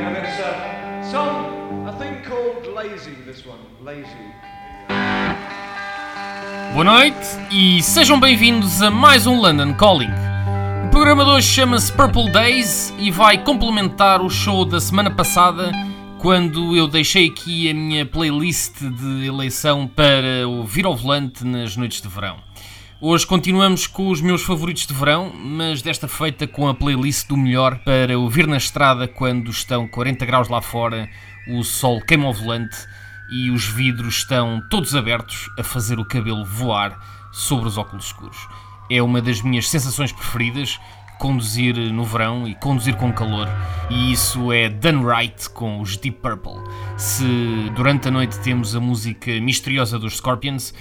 and it's uh, a song, a thing called Lazy, this one, Lazy. Boa noite e sejam bem-vindos a mais um London Calling. O programa de hoje chama-se Purple Days e vai complementar o show da semana passada, quando eu deixei aqui a minha playlist de eleição para ouvir ao volante nas noites de verão. Hoje continuamos com os meus favoritos de verão, mas desta feita com a playlist do melhor para ouvir na estrada quando estão 40 graus lá fora, o sol queima ao volante e os vidros estão todos abertos a fazer o cabelo voar sobre os óculos escuros. É uma das minhas sensações preferidas, conduzir no verão e conduzir com calor, e isso é done right com os Deep Purple. Se durante a noite temos a música misteriosa dos Scorpions,